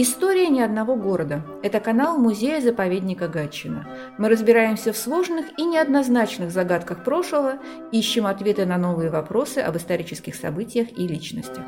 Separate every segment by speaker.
Speaker 1: История ни одного города. Это канал музея-заповедника Гатчина. Мы разбираемся в сложных и неоднозначных загадках прошлого, ищем ответы на новые вопросы об исторических событиях и личностях.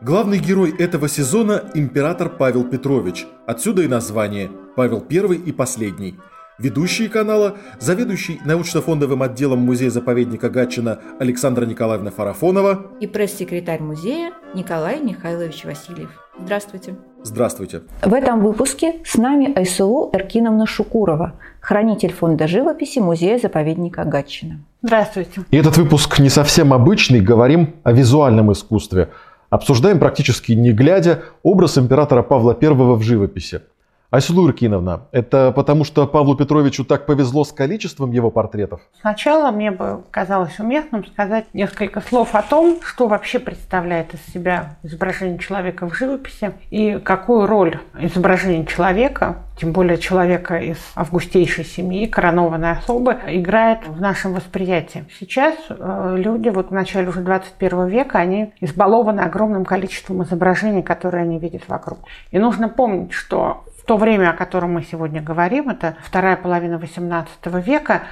Speaker 2: Главный герой этого сезона – император Павел Петрович. Отсюда и название – Павел I и последний. Ведущие канала – заведующий научно-фондовым отделом музея-заповедника Гатчина Александра Николаевна Фарафонова
Speaker 1: и пресс-секретарь музея Николай Михайлович Васильев. Здравствуйте.
Speaker 2: Здравствуйте.
Speaker 1: В этом выпуске с нами Айсулу Эркиновна Шукурова, хранитель фонда живописи музея-заповедника Гатчина.
Speaker 3: Здравствуйте.
Speaker 2: И этот выпуск не совсем обычный, говорим о визуальном искусстве. Обсуждаем практически не глядя образ императора Павла I в живописи – Айсулу Иркиновна, это потому что Павлу Петровичу так повезло с количеством его портретов?
Speaker 3: Сначала мне бы казалось уместным сказать несколько слов о том, что вообще представляет из себя изображение человека в живописи и какую роль изображение человека, тем более человека из августейшей семьи, коронованной особы, играет в нашем восприятии. Сейчас э, люди вот в начале уже 21 века, они избалованы огромным количеством изображений, которые они видят вокруг. И нужно помнить, что то время, о котором мы сегодня говорим, это вторая половина XVIII века,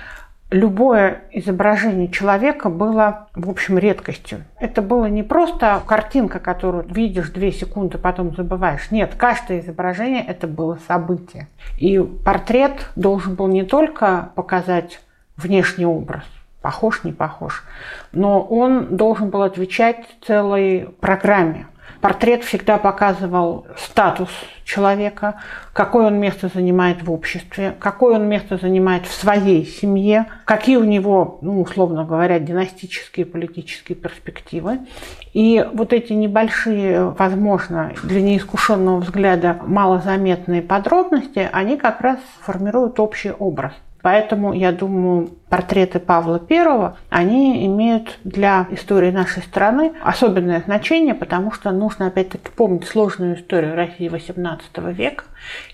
Speaker 3: любое изображение человека было, в общем, редкостью. Это было не просто картинка, которую видишь две секунды, потом забываешь. Нет, каждое изображение это было событие. И портрет должен был не только показать внешний образ, похож, не похож, но он должен был отвечать целой программе. Портрет всегда показывал статус человека, какое он место занимает в обществе, какое он место занимает в своей семье, какие у него, ну, условно говоря, династические политические перспективы. И вот эти небольшие, возможно, для неискушенного взгляда малозаметные подробности, они как раз формируют общий образ. Поэтому, я думаю, портреты Павла I, они имеют для истории нашей страны особенное значение, потому что нужно опять-таки помнить сложную историю России XVIII века.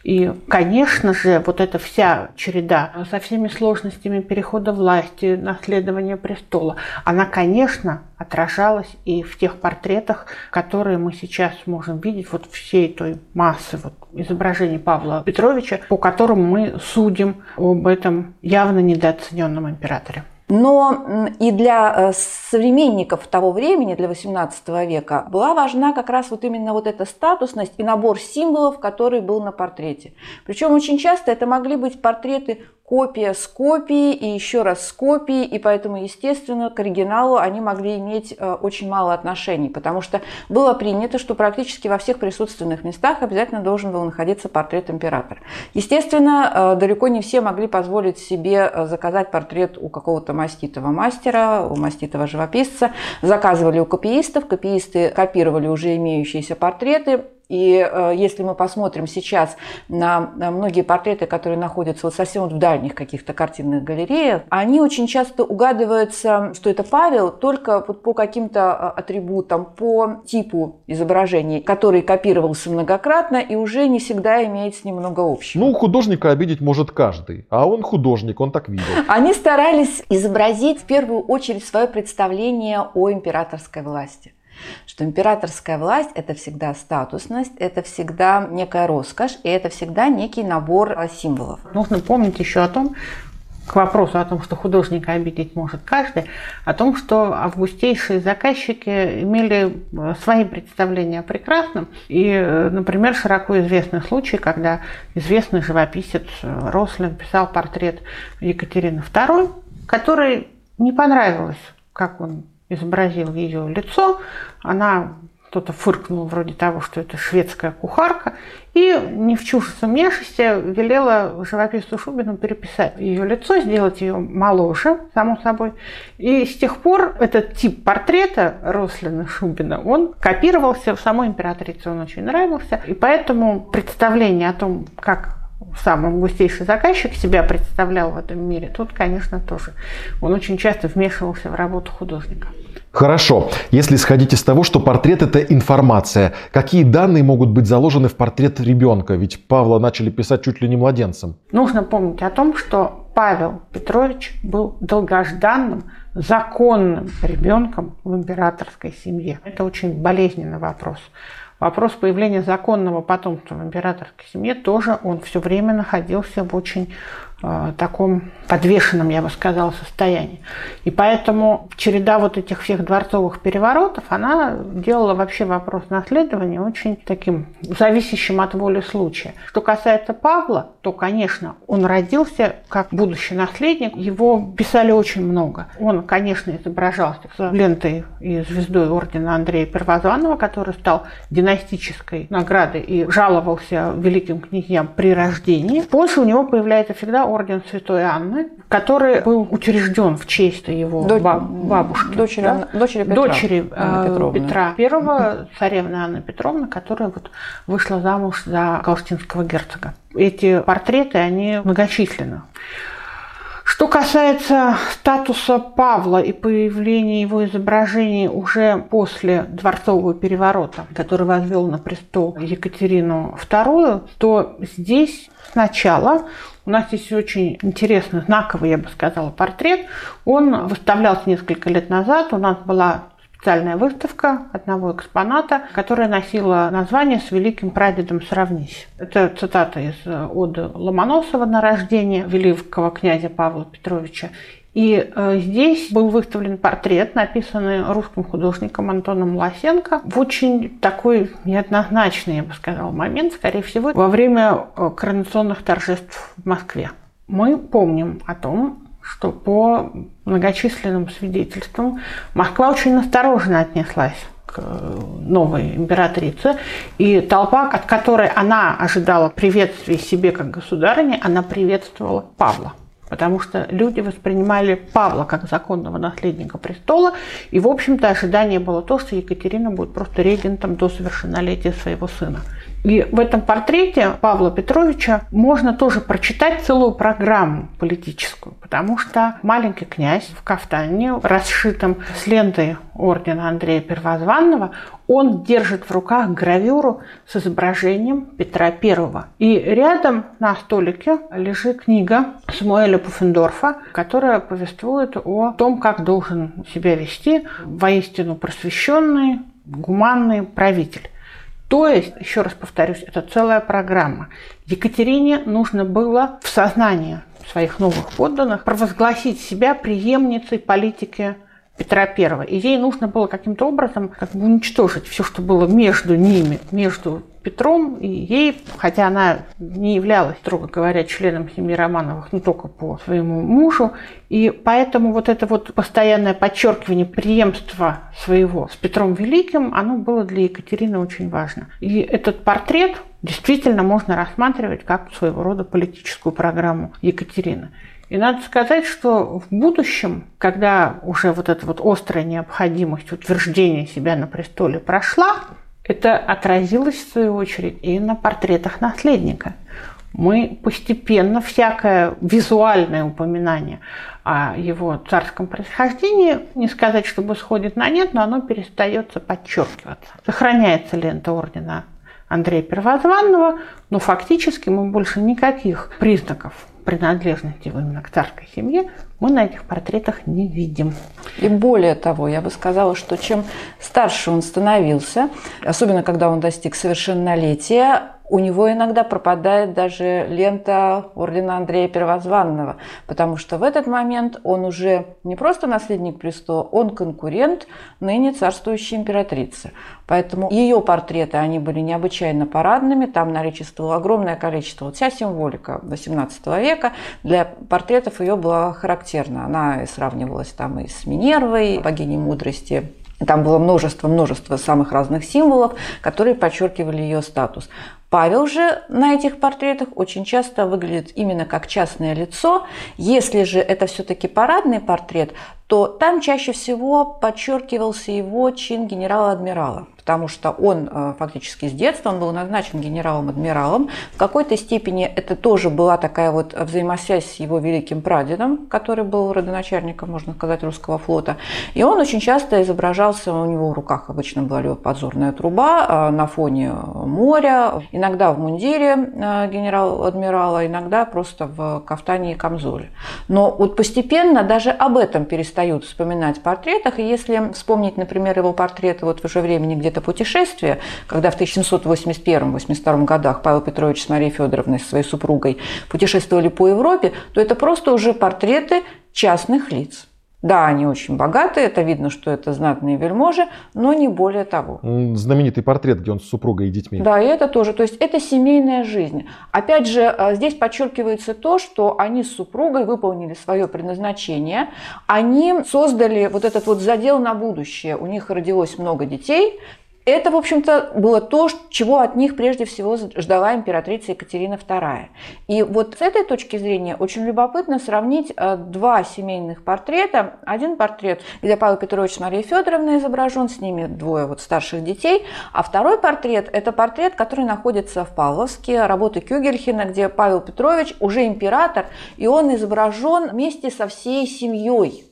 Speaker 3: И, конечно же, вот эта вся череда со всеми сложностями перехода власти, наследования престола, она, конечно, отражалась и в тех портретах, которые мы сейчас можем видеть, вот всей той массы вот, изображений Павла Петровича, по которым мы судим об этом явно недооцененном императоре.
Speaker 1: Но и для э, современников того времени, для XVIII века, была важна как раз вот именно вот эта статусность и набор символов, который был на портрете. Причем очень часто это могли быть портреты копия с копией и еще раз с копией, и поэтому, естественно, к оригиналу они могли иметь э, очень мало отношений, потому что было принято, что практически во всех присутственных местах обязательно должен был находиться портрет императора. Естественно, э, далеко не все могли позволить себе э, заказать портрет у какого-то маститого мастера, у маститого живописца, заказывали у копиистов, копиисты копировали уже имеющиеся портреты, и э, если мы посмотрим сейчас на, многие портреты, которые находятся вот совсем вот в дальних каких-то картинных галереях, они очень часто угадываются, что это Павел, только вот по каким-то э, атрибутам, по типу изображений, который копировался многократно и уже не всегда имеет с ним много общего.
Speaker 2: Ну, художника обидеть может каждый, а он художник, он так видел.
Speaker 1: Они старались изобразить в первую очередь свое представление о императорской власти что императорская власть – это всегда статусность, это всегда некая роскошь, и это всегда некий набор а, символов.
Speaker 3: Нужно помнить еще о том, к вопросу о том, что художника обидеть может каждый, о том, что августейшие заказчики имели э, свои представления о прекрасном. И, э, например, широко известный случай, когда известный живописец э, Рослин писал портрет Екатерины II, который не понравилось, как он изобразил ее лицо. Она кто-то фыркнул вроде того, что это шведская кухарка, и не в чушь сумевшись, велела живописцу Шубину переписать ее лицо, сделать ее моложе, само собой. И с тех пор этот тип портрета Рослина Шубина, он копировался в самой императрице, он очень нравился. И поэтому представление о том, как сам августейший заказчик себя представлял в этом мире, тут, конечно, тоже. Он очень часто вмешивался в работу художника.
Speaker 2: Хорошо. Если исходить из того, что портрет это информация, какие данные могут быть заложены в портрет ребенка? Ведь Павла начали писать чуть ли не младенцем.
Speaker 3: Нужно помнить о том, что Павел Петрович был долгожданным законным ребенком в императорской семье. Это очень болезненный вопрос. Вопрос появления законного потомства в императорской семье тоже он все время находился в очень Э, таком подвешенном, я бы сказала, состоянии. И поэтому череда вот этих всех дворцовых переворотов, она делала вообще вопрос наследования очень таким зависящим от воли случая. Что касается Павла, то, конечно, он родился как будущий наследник. Его писали очень много. Он, конечно, изображался с лентой и звездой ордена Андрея Первозванного, который стал династической наградой и жаловался великим князьям при рождении. После у него появляется всегда орден Святой Анны, который был учрежден в честь его Дочь, бабушки.
Speaker 1: Дочери, да? дочери Петра,
Speaker 3: дочери Анны э, Петра I, царевны Анны Петровны, которая вот вышла замуж за Галштинского герцога. Эти портреты, они многочисленны. Что касается статуса Павла и появления его изображений уже после дворцового переворота, который возвел на престол Екатерину II, то здесь сначала у нас есть очень интересный, знаковый, я бы сказала, портрет. Он выставлялся несколько лет назад. У нас была специальная выставка одного экспоната, которая носила название «С великим прадедом сравнись». Это цитата из оды Ломоносова на рождение великого князя Павла Петровича. И э, здесь был выставлен портрет, написанный русским художником Антоном Лосенко, в очень такой неоднозначный, я бы сказала, момент, скорее всего, во время э, коронационных торжеств в Москве. Мы помним о том, что по многочисленным свидетельствам Москва очень осторожно отнеслась к э, новой императрице. И толпа, от которой она ожидала приветствия себе как государыни, она приветствовала Павла потому что люди воспринимали Павла как законного наследника престола, и, в общем-то, ожидание было то, что Екатерина будет просто регентом до совершеннолетия своего сына. И в этом портрете Павла Петровича можно тоже прочитать целую программу политическую, потому что маленький князь в кафтане, расшитом с лентой ордена Андрея Первозванного, он держит в руках гравюру с изображением Петра I. И рядом на столике лежит книга Самуэля Пуффендорфа, которая повествует о том, как должен себя вести воистину просвещенный, гуманный правитель. То есть, еще раз повторюсь, это целая программа. Екатерине нужно было в сознании своих новых подданных провозгласить себя преемницей политики Петра I. И ей нужно было каким-то образом как бы уничтожить все, что было между ними, между Петром и ей, хотя она не являлась, строго говоря, членом семьи Романовых, не только по своему мужу. И поэтому вот это вот постоянное подчеркивание преемства своего с Петром Великим, оно было для Екатерины очень важно. И этот портрет действительно можно рассматривать как своего рода политическую программу Екатерины. И надо сказать, что в будущем, когда уже вот эта вот острая необходимость утверждения себя на престоле прошла, это отразилось, в свою очередь, и на портретах наследника. Мы постепенно всякое визуальное упоминание о его царском происхождении, не сказать, чтобы сходит на нет, но оно перестается подчеркиваться. Сохраняется лента ордена Андрея Первозванного, но фактически мы больше никаких признаков принадлежности именно к царской семье мы на этих портретах не видим.
Speaker 1: И более того, я бы сказала, что чем старше он становился, особенно когда он достиг совершеннолетия, у него иногда пропадает даже лента ордена Андрея Первозванного, потому что в этот момент он уже не просто наследник престола, он конкурент ныне царствующей императрицы. Поэтому ее портреты, они были необычайно парадными, там наличествовало огромное количество, вот вся символика XVIII века для портретов ее была характерна. Она сравнивалась там и с Минервой, богиней мудрости, там было множество-множество самых разных символов, которые подчеркивали ее статус. Павел же на этих портретах очень часто выглядит именно как частное лицо. Если же это все-таки парадный портрет, то там чаще всего подчеркивался его чин генерала-адмирала, потому что он э, фактически с детства он был назначен генералом-адмиралом. В какой-то степени это тоже была такая вот взаимосвязь с его великим прадедом, который был родоначальником, можно сказать, русского флота. И он очень часто изображался, у него в руках обычно была подзорная труба э, на фоне моря. иногда в мундире э, генерал-адмирала, иногда просто в кафтане и камзоле. Но вот постепенно даже об этом перестают вспоминать в портретах. И если вспомнить, например, его портреты вот в уже времени где-то путешествия, когда в 1781-82 годах Павел Петрович с Марией Федоровной, своей супругой, путешествовали по Европе, то это просто уже портреты частных лиц. Да, они очень богатые, это видно, что это знатные вельможи, но не более того.
Speaker 2: Знаменитый портрет, где он с супругой и детьми.
Speaker 1: Да, и это тоже. То есть это семейная жизнь. Опять же, э, здесь подчеркивается то, что они с супругой выполнили свое предназначение. Они создали вот этот вот задел на будущее. У них родилось много детей, это, в общем-то, было то, чего от них прежде всего ждала императрица Екатерина II. И вот с этой точки зрения очень любопытно сравнить э, два семейных портрета. Один портрет, где Павел Петрович с Марией Федоровной изображен, с ними двое вот старших детей, а второй портрет – это портрет, который находится в Павловске, работы Кюгельхена, где Павел Петрович уже император, и он изображен вместе со всей семьей.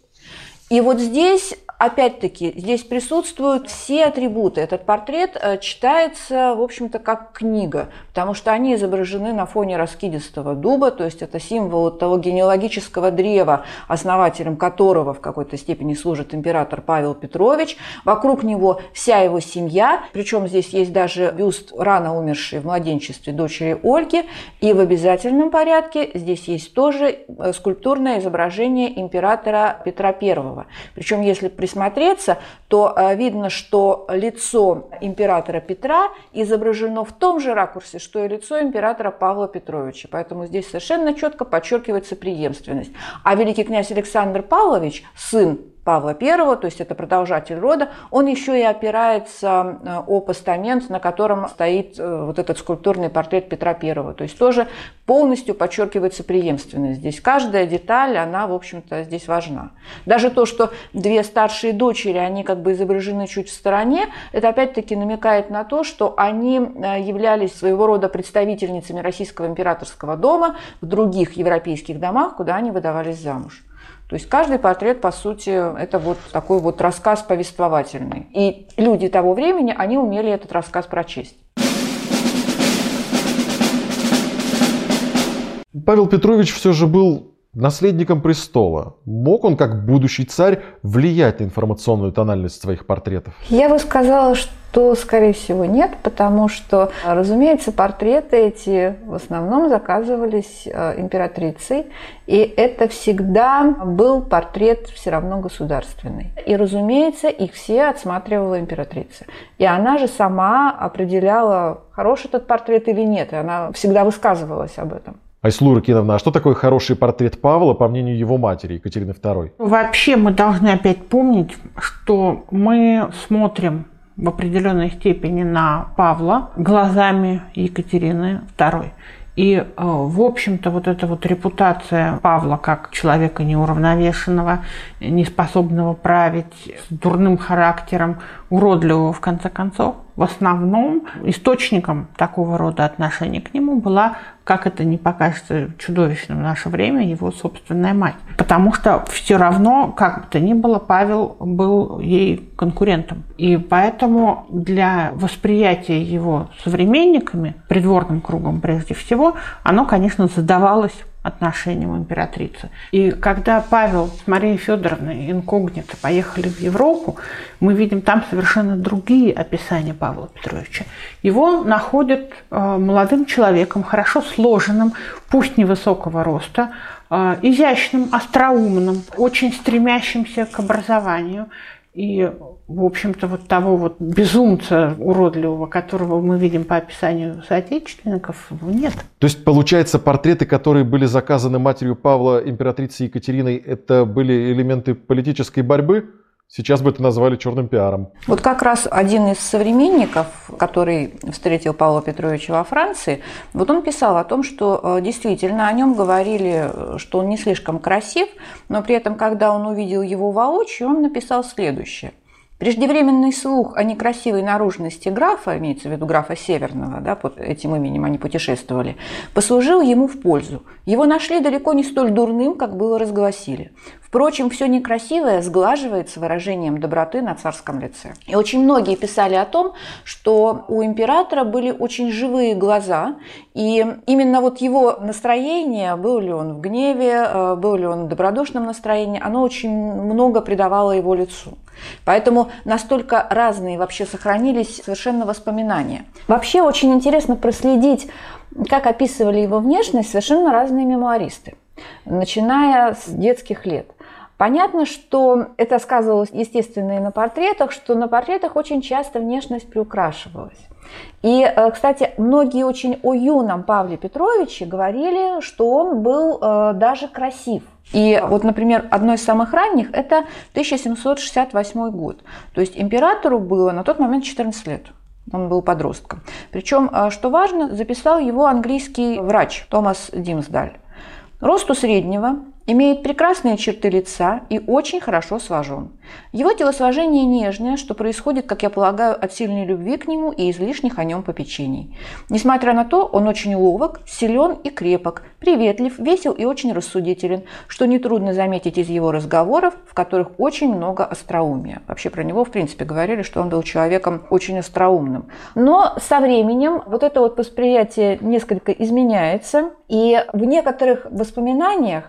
Speaker 1: И вот здесь опять-таки, здесь присутствуют все атрибуты. Этот портрет э, читается, в общем-то, как книга, потому что они изображены на фоне раскидистого дуба, то есть это символ того генеалогического древа, основателем которого в какой-то степени служит император Павел Петрович. Вокруг него вся его семья, причем здесь есть даже бюст рано умершей в младенчестве дочери Ольги, и в обязательном порядке здесь есть тоже э, скульптурное изображение императора Петра I. Причем, если присмотреться, то э, видно, что лицо императора Петра изображено в том же ракурсе, что и лицо императора Павла Петровича. Поэтому здесь совершенно четко подчеркивается преемственность. А великий князь Александр Павлович, сын Павла I, то есть это продолжатель рода, он еще и опирается э, о постамент, на котором стоит э, вот этот скульптурный портрет Петра I. То есть тоже полностью подчеркивается преемственность. Здесь каждая деталь, она, в общем-то, здесь важна. Даже то, что две старшие дочери, они как бы изображены чуть в стороне, это опять-таки намекает на то, что они э, являлись своего рода представительницами российского императорского дома в других европейских домах, куда они выдавались замуж. То есть каждый портрет, по сути, это вот такой вот рассказ повествовательный. И люди того времени, они умели этот рассказ прочесть.
Speaker 2: Павел Петрович все же был наследником престола. Мог он, как будущий царь, влиять на информационную тональность своих портретов?
Speaker 1: Я бы сказала, что, скорее всего, нет, потому что, разумеется, портреты эти в основном заказывались э, императрицей, и это всегда был портрет все равно государственный. И, разумеется, их все отсматривала императрица. И она же сама определяла, хороший этот портрет или нет, и она всегда высказывалась об этом.
Speaker 2: Айслу Ракиновна, а что такое хороший портрет Павла, по мнению его матери, Екатерины II?
Speaker 3: Вообще мы должны опять помнить, что мы смотрим в определенной степени на Павла глазами Екатерины II. И, э, в общем-то, вот эта вот репутация Павла как человека неуравновешенного, неспособного править, с дурным характером, уродливого в конце концов, в основном источником такого рода отношений к нему была, как это не покажется чудовищным в наше время, его собственная мать. Потому что все равно, как бы то ни было, Павел был ей конкурентом. И поэтому для восприятия его современниками, придворным кругом прежде всего, оно, конечно, задавалось отношениям императрицы. И когда Павел с Марией Федоровной инкогнито поехали в Европу, мы видим там совершенно другие описания Павла Петровича. Его находят э, молодым человеком, хорошо сложенным, пусть невысокого роста, э, изящным, остроумным, очень стремящимся к образованию. И в общем-то, вот того вот безумца уродливого, которого мы видим по описанию соотечественников, нет.
Speaker 2: То есть, получается, портреты, которые были заказаны матерью Павла, императрицей Екатериной, это были элементы политической борьбы? Сейчас бы это назвали черным пиаром.
Speaker 1: Вот как раз один из современников, который встретил Павла Петровича во Франции, вот он писал о том, что э, действительно о нем говорили, э, что он не слишком красив, но при этом, когда он увидел его воочию, он написал следующее – Преждевременный слух о некрасивой наружности графа, имеется в виду графа Северного, да, под этим именем они путешествовали, послужил ему в пользу. Его нашли далеко не столь дурным, как было разгласили. Впрочем, все некрасивое сглаживается выражением доброты на царском лице. И очень многие писали о том, что у императора были очень живые глаза, и именно вот его настроение, был ли он в гневе, э, был ли он в добродушном настроении, оно очень много придавало его лицу. Поэтому настолько разные вообще сохранились совершенно воспоминания. Вообще очень интересно проследить, как описывали его внешность совершенно разные мемуаристы, начиная с детских лет. Понятно, что это сказывалось, естественно, и на портретах, что на портретах очень часто внешность приукрашивалась. И, э, кстати, многие очень о юном Павле Петровиче говорили, что он был э, даже красив. И вот, например, одно из самых ранних – это 1768 год. То есть императору было на тот момент 14 лет. Он был подростком. Причем, э, что важно, записал его английский врач Томас Димсдаль. Росту среднего, Имеет прекрасные черты лица и очень хорошо сложен. Его телосложение нежное, что происходит, как я полагаю, от сильной любви к нему и излишних о нем попечений. Несмотря на то, он очень ловок, силен и крепок, приветлив, весел и очень рассудителен, что нетрудно заметить из его разговоров, в которых очень много остроумия. Вообще про него, в принципе, говорили, что он был человеком очень остроумным. Но со временем вот это вот восприятие несколько изменяется, и в некоторых воспоминаниях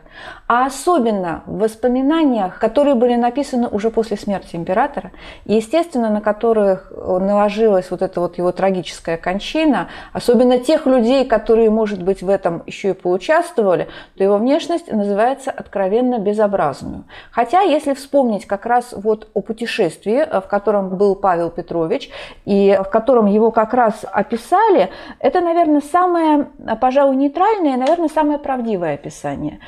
Speaker 1: а особенно в воспоминаниях, которые были написаны уже после смерти императора, естественно, на которых наложилась вот эта вот его трагическая кончина, особенно тех людей, которые, может быть, в этом еще и поучаствовали, то его внешность называется откровенно безобразную. Хотя, если вспомнить как раз вот о путешествии, в котором был Павел Петрович, и в котором его как раз описали, это, наверное, самое, пожалуй, нейтральное, наверное, самое правдивое описание.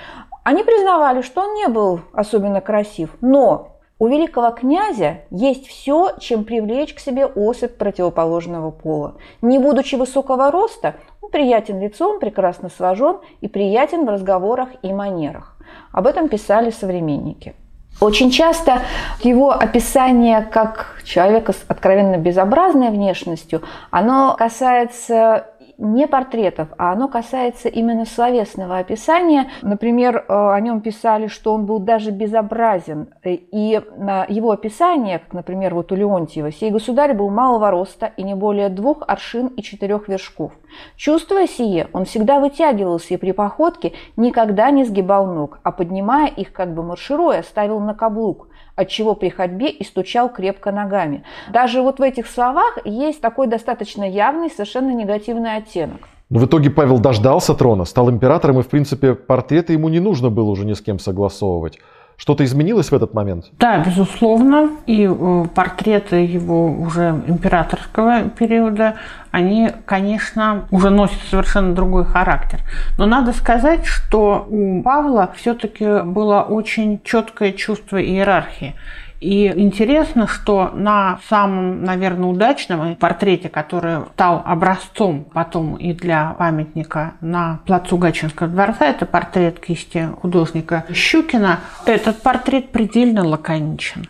Speaker 1: Они признавали, что он не был особенно красив, но у великого князя есть все, чем привлечь к себе особь противоположного пола. Не будучи высокого роста, он приятен лицом, прекрасно сложен и приятен в разговорах и манерах. Об этом писали современники. Очень часто его описание как человека с откровенно безобразной внешностью, оно касается не портретов, а оно касается именно словесного описания. Например, э, о нем писали, что он был даже безобразен. Э, и его описание, как, например, вот у Леонтьева, «Сей государь был малого роста и не более двух аршин и четырех вершков. Чувствуя сие, он всегда вытягивался и при походке никогда не сгибал ног, а поднимая их, как бы маршируя, ставил на каблук, отчего при ходьбе и стучал крепко ногами. Даже вот в этих словах есть такой достаточно явный, совершенно негативный оттенок.
Speaker 2: Но в итоге Павел дождался трона, стал императором, и, в принципе, портреты ему не нужно было уже ни с кем согласовывать. Что-то изменилось в этот момент?
Speaker 3: Да, безусловно. И э, портреты его уже императорского периода, они, конечно, уже носят совершенно другой характер. Но надо сказать, что у Павла все-таки было очень четкое чувство иерархии. И интересно, что на самом, наверное, удачном портрете, который стал образцом потом и для памятника на плацу Гатчинского дворца, это портрет кисти художника Щукина, этот портрет предельно лаконичен.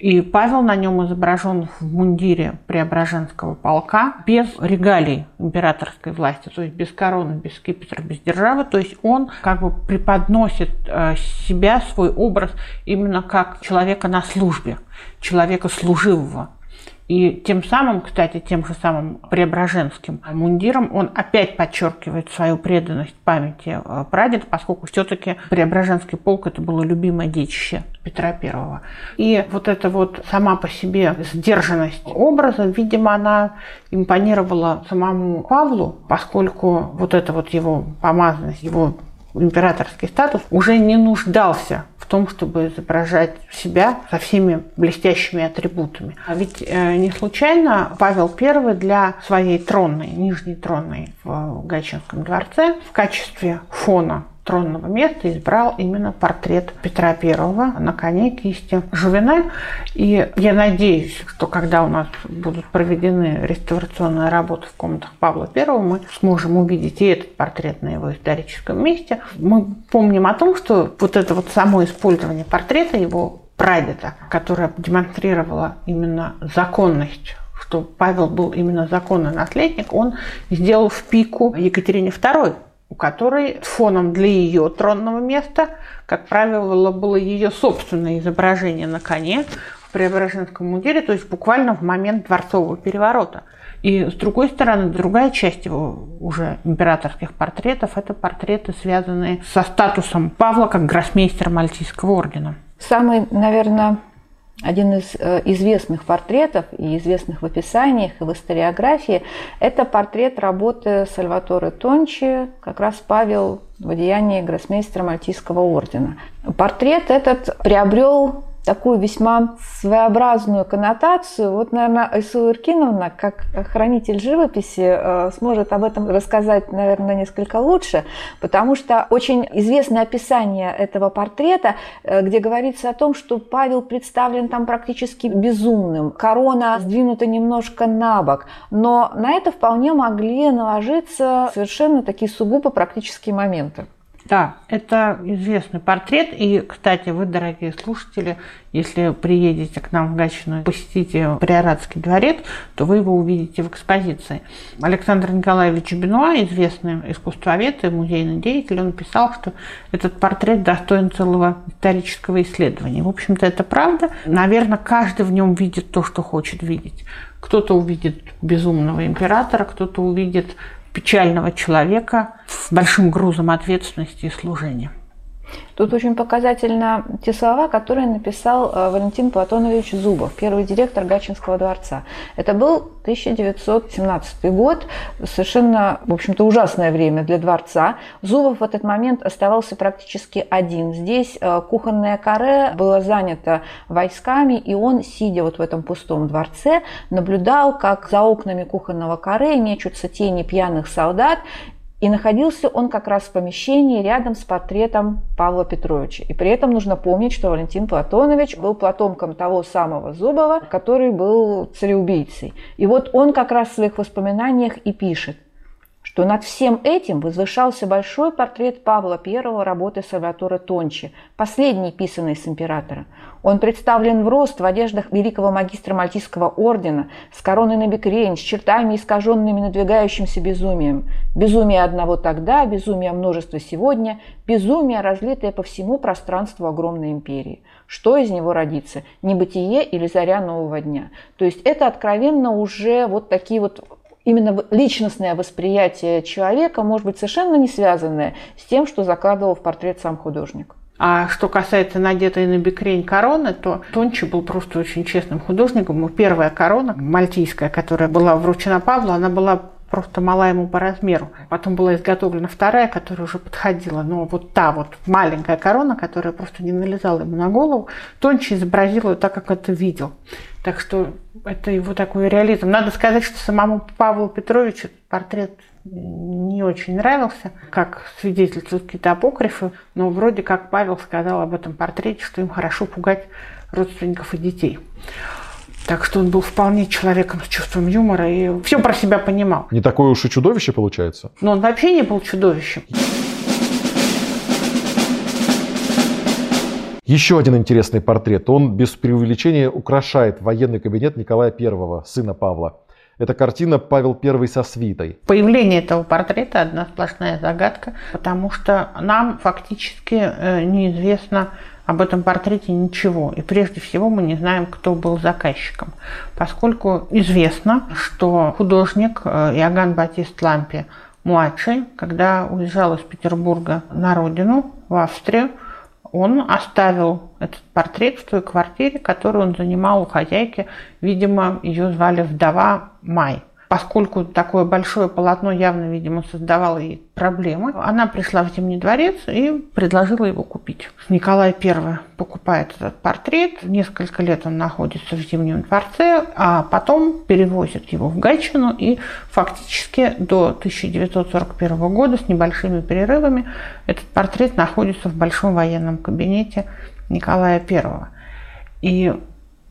Speaker 3: И Павел на нем изображен в мундире Преображенского полка, без регалий императорской власти, то есть без короны, без скипетра, без державы. То есть он как бы преподносит э, себя, свой образ именно как человека на службе, человека служивого. И тем самым, кстати, тем же самым преображенским мундиром он опять подчеркивает свою преданность памяти э, прадеда, поскольку все-таки Преображенский полк это было любимое детище Петра Первого. И вот эта вот сама по себе сдержанность образа, видимо, она импонировала самому Павлу, поскольку вот эта вот его помазанность, его императорский статус уже не нуждался в том, чтобы изображать себя со всеми блестящими атрибутами. А ведь э, не случайно Павел I для своей тронной, нижней тронной в Гатчинском дворце в качестве фона тронного места избрал именно портрет Петра I на коне кисти Жувене. И я надеюсь, что когда у нас будут проведены реставрационные работы в комнатах Павла I, мы сможем увидеть и этот портрет на его историческом месте. Мы помним о том, что вот это вот само использование портрета его прадеда, которая демонстрировала именно законность что Павел был именно законный наследник, он сделал в пику Екатерине II, у которой фоном для ее тронного места, как правило, было ее собственное изображение на коне в Преображенском мундире, то есть буквально в момент дворцового переворота. И с другой стороны, другая часть его уже императорских портретов – это портреты, связанные со статусом Павла как гроссмейстера Мальтийского ордена.
Speaker 1: Самый, наверное, один из э, известных портретов и известных в описаниях и в историографии – это портрет работы Сальваторе Тончи, как раз Павел в одеянии гроссмейстера Мальтийского ордена. Портрет этот приобрел такую весьма своеобразную коннотацию. Вот, наверное, Айсула Иркиновна, как хранитель живописи, э, сможет об этом рассказать, наверное, несколько лучше, потому что очень известное описание этого портрета, э, где говорится о том, что Павел представлен там практически безумным, корона сдвинута немножко на бок, но на это вполне могли наложиться совершенно такие сугубо практические моменты.
Speaker 3: Да, это известный портрет. И, кстати, вы, дорогие слушатели, если приедете к нам в Гатчину и посетите Приоратский дворец, то вы его увидите в экспозиции. Александр Николаевич Бенуа, известный искусствовед и музейный деятель, он писал, что этот портрет достоин целого исторического исследования. В общем-то, это правда. Наверное, каждый в нем видит то, что хочет видеть. Кто-то увидит безумного императора, кто-то увидит печального человека с большим грузом ответственности и служения.
Speaker 1: Тут очень показательно те слова, которые написал э, Валентин Платонович Зубов, первый директор Гачинского дворца. Это был 1917 год, совершенно, в общем-то, ужасное время для дворца. Зубов в этот момент оставался практически один. Здесь э, кухонное каре было занято войсками, и он, сидя вот в этом пустом дворце, наблюдал, как за окнами кухонного каре мечутся тени пьяных солдат, и находился он как раз в помещении рядом с портретом Павла Петровича. И при этом нужно помнить, что Валентин Платонович был потомком того самого Зубова, который был цареубийцей. И вот он как раз в своих воспоминаниях и пишет – что над всем этим возвышался большой портрет Павла I работы Сальватора Тончи, последний писанный с императора. Он представлен в рост в одеждах великого магистра Мальтийского ордена, с короной на бекрень, с чертами, искаженными надвигающимся безумием. Безумие одного тогда, безумие множества сегодня, безумие, разлитое по всему пространству огромной империи. Что из него родится? Небытие или заря нового дня? То есть это откровенно уже вот такие вот именно личностное восприятие человека может быть совершенно не связанное с тем, что закладывал в портрет сам художник.
Speaker 3: А что касается надетой на бекрень короны, то Тончи был просто очень честным художником. Первая корона, мальтийская, которая была вручена Павлу, она была просто мала ему по размеру. Потом была изготовлена вторая, которая уже подходила. Но вот та вот маленькая корона, которая просто не налезала ему на голову, Тончи изобразил ее так, как это видел. Так что это его такой реализм. Надо сказать, что самому Павлу Петровичу портрет не очень нравился, как свидетельствуют какие-то апокрифы, но вроде как Павел сказал об этом портрете, что им хорошо пугать родственников и детей. Так что он был вполне человеком с чувством юмора и все про себя понимал.
Speaker 2: Не такое уж и чудовище получается?
Speaker 3: Но он вообще не был чудовищем.
Speaker 2: Еще один интересный портрет. Он без преувеличения украшает военный кабинет Николая I, сына Павла. Это картина Павел I со свитой.
Speaker 3: Появление этого портрета одна сплошная загадка, потому что нам фактически э, неизвестно об этом портрете ничего. И прежде всего мы не знаем, кто был заказчиком, поскольку известно, что художник э, Иоганн Батист Лампи младший, когда уезжал из Петербурга на родину, в Австрию, он оставил этот портрет в той квартире, которую он занимал у хозяйки. Видимо, ее звали вдова Май поскольку такое большое полотно явно, видимо, создавало ей проблемы, она пришла в Зимний дворец и предложила его купить. Николай I покупает этот портрет, несколько лет он находится в Зимнем дворце, а потом перевозит его в Гайчину, и фактически до 1941 года с небольшими перерывами этот портрет находится в большом военном кабинете Николая I. И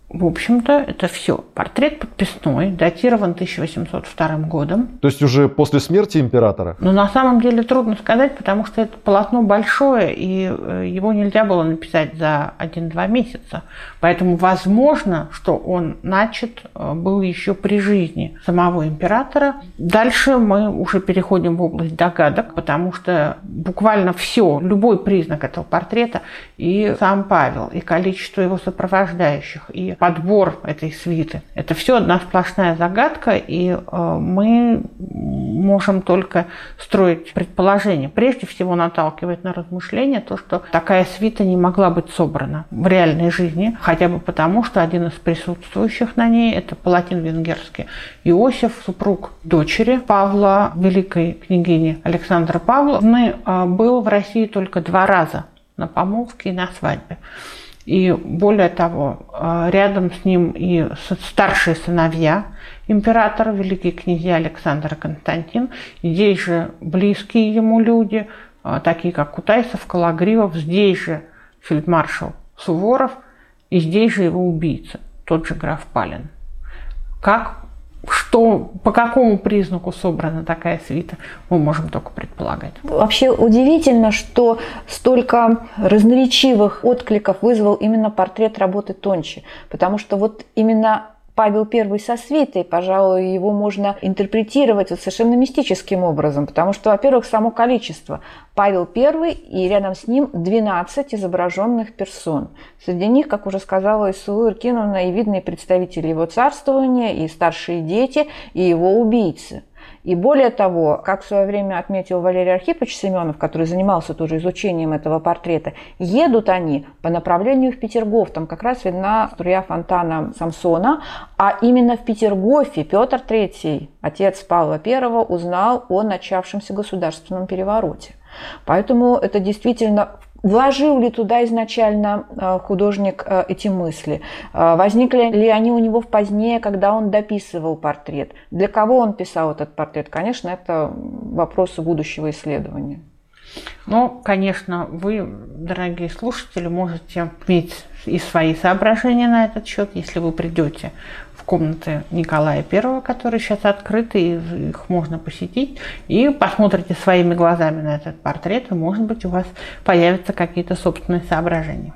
Speaker 3: в общем-то, это все. Портрет подписной, датирован 1802 годом.
Speaker 2: То есть уже после смерти императора?
Speaker 3: Но на самом деле трудно сказать, потому что это полотно большое, и э, его нельзя было написать за один-два месяца. Поэтому возможно, что он начат э, был еще при жизни самого императора. Дальше мы уже переходим в область догадок, потому что буквально все, любой признак этого портрета, и сам Павел, и количество его сопровождающих, и подбор этой свиты. Это все одна сплошная загадка, и э, мы можем только строить предположения. Прежде всего наталкивает на размышления то, что такая свита не могла быть собрана в реальной жизни, хотя бы потому, что один из присутствующих на ней, это палатин венгерский Иосиф, супруг дочери Павла, великой княгини Александра Павловны, э, был в России только два раза на помолвке и на свадьбе. И более того, э, рядом с ним и старшие сыновья императора, великий князья Александр Константин, здесь же близкие ему люди, э, такие как Кутайсов, Калагривов, здесь же фельдмаршал Суворов и здесь же его убийца, тот же граф Палин. Как что, по какому признаку собрана такая свита, мы можем только предполагать.
Speaker 1: Вообще удивительно, что столько разноречивых откликов вызвал именно портрет работы Тончи, потому что вот именно Павел I со свитой, пожалуй, его можно интерпретировать вот совершенно мистическим образом, потому что, во-первых, само количество. Павел I и рядом с ним 12 изображенных персон. Среди них, как уже сказала Исулу Иркиновна, и видные представители его царствования, и старшие дети, и его убийцы. И более того, как в свое время отметил Валерий Архипович Семенов, который занимался тоже изучением этого портрета, едут они по направлению в Петергоф. Там как раз видна струя фонтана Самсона. А именно в Петергофе Петр III, отец Павла I, узнал о начавшемся государственном перевороте. Поэтому это действительно Вложил ли туда изначально э, художник э, эти мысли? Э, возникли ли они у него в позднее, когда он дописывал портрет? Для кого он писал этот портрет? Конечно, это вопросы будущего исследования.
Speaker 3: Ну, конечно, вы, дорогие слушатели, можете иметь и свои соображения на этот счет, если вы придете комнаты Николая I, которые сейчас открыты, и их можно посетить, и посмотрите своими глазами на этот портрет, и, может быть, у вас появятся какие-то собственные соображения.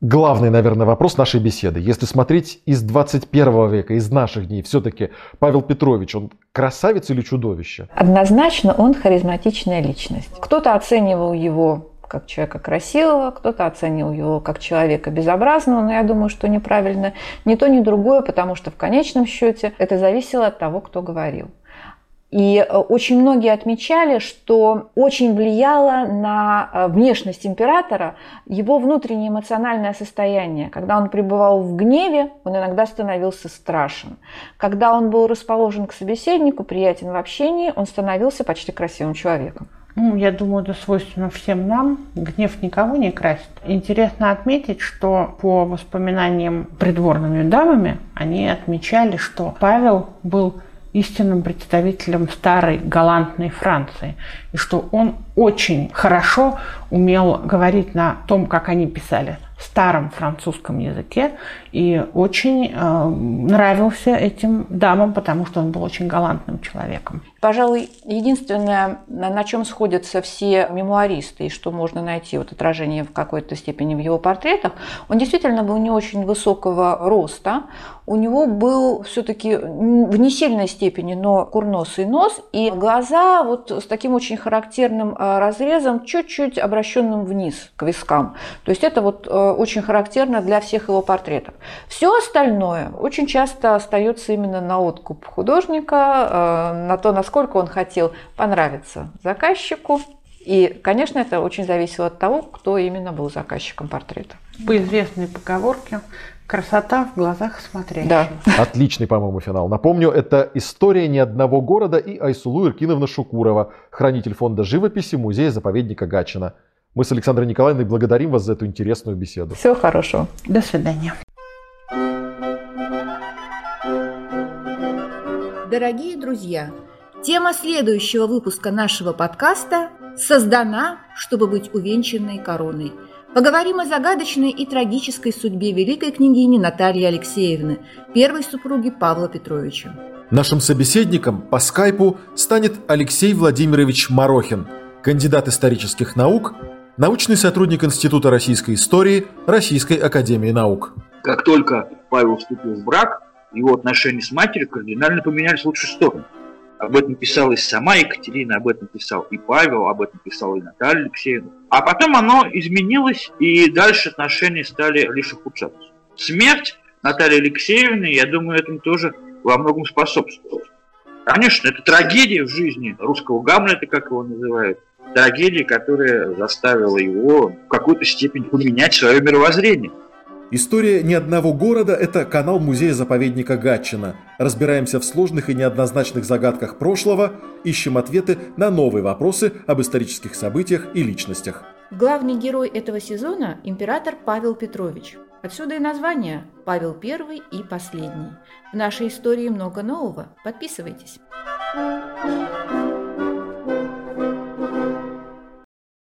Speaker 2: Главный, наверное, вопрос нашей беседы. Если смотреть из 21 века, из наших дней, все-таки Павел Петрович, он красавец или чудовище?
Speaker 1: Однозначно он харизматичная личность. Кто-то оценивал его как человека красивого, кто-то оценил его как человека безобразного, но я думаю, что неправильно ни то, ни другое, потому что в конечном счете это зависело от того, кто говорил. И э, очень многие отмечали, что очень влияло на э, внешность императора его внутреннее эмоциональное состояние. Когда он пребывал в гневе, он иногда становился страшен. Когда он был расположен к собеседнику, приятен в общении, он становился почти красивым человеком.
Speaker 3: Ну, я думаю, это свойственно всем нам. Гнев никого не красит. Интересно отметить, что по воспоминаниям придворными дамами, они отмечали, что Павел был истинным представителем старой галантной Франции, и что он очень хорошо умел говорить на том, как они писали старом французском языке и очень э, нравился этим дамам, потому что он был очень галантным человеком.
Speaker 1: Пожалуй, единственное, на чем сходятся все мемуаристы и что можно найти вот отражение в какой-то степени в его портретах, он действительно был не очень высокого роста, у него был все-таки в не сильной степени, но курносый нос и глаза вот с таким очень характерным э, разрезом, чуть-чуть обращенным вниз к вискам. То есть это вот э, очень характерно для всех его портретов. Все остальное очень часто остается именно на откуп художника, э, на то, насколько он хотел понравиться заказчику. И, конечно, это очень зависело от того, кто именно был заказчиком портрета.
Speaker 3: По известной поговорке Красота в глазах смотрящего.
Speaker 2: Да. Отличный, по-моему, финал. Напомню, это история не одного города и Айсулу Иркиновна Шукурова, хранитель фонда живописи музея-заповедника Гатчина. Мы с Александрой Николаевной благодарим вас за эту интересную беседу.
Speaker 1: Всего хорошего.
Speaker 3: До свидания.
Speaker 4: Дорогие друзья, тема следующего выпуска нашего подкаста создана, чтобы быть увенчанной короной – Поговорим о загадочной и трагической судьбе великой княгини Натальи Алексеевны, первой супруги Павла Петровича.
Speaker 2: Нашим собеседником по скайпу станет Алексей Владимирович Марохин, кандидат исторических наук, научный сотрудник Института российской истории Российской академии наук.
Speaker 5: Как только Павел вступил в брак, его отношения с матерью кардинально поменялись в лучшую сторону. Об этом писала и сама Екатерина, об этом писал и Павел, об этом писала и Наталья Алексеевна. А потом оно изменилось, и дальше отношения стали лишь ухудшаться. Смерть Натальи Алексеевны, я думаю, этому тоже во многом способствовала. Конечно, это трагедия в жизни русского Гамлета, как его называют. Трагедия, которая заставила его в какой-то степени поменять свое мировоззрение.
Speaker 2: История ни одного города – это канал музея-заповедника Гатчина. Разбираемся в сложных и неоднозначных загадках прошлого, ищем ответы на новые вопросы об исторических событиях и личностях.
Speaker 1: Главный герой этого сезона – император Павел Петрович. Отсюда и название «Павел I и последний». В нашей истории много нового. Подписывайтесь.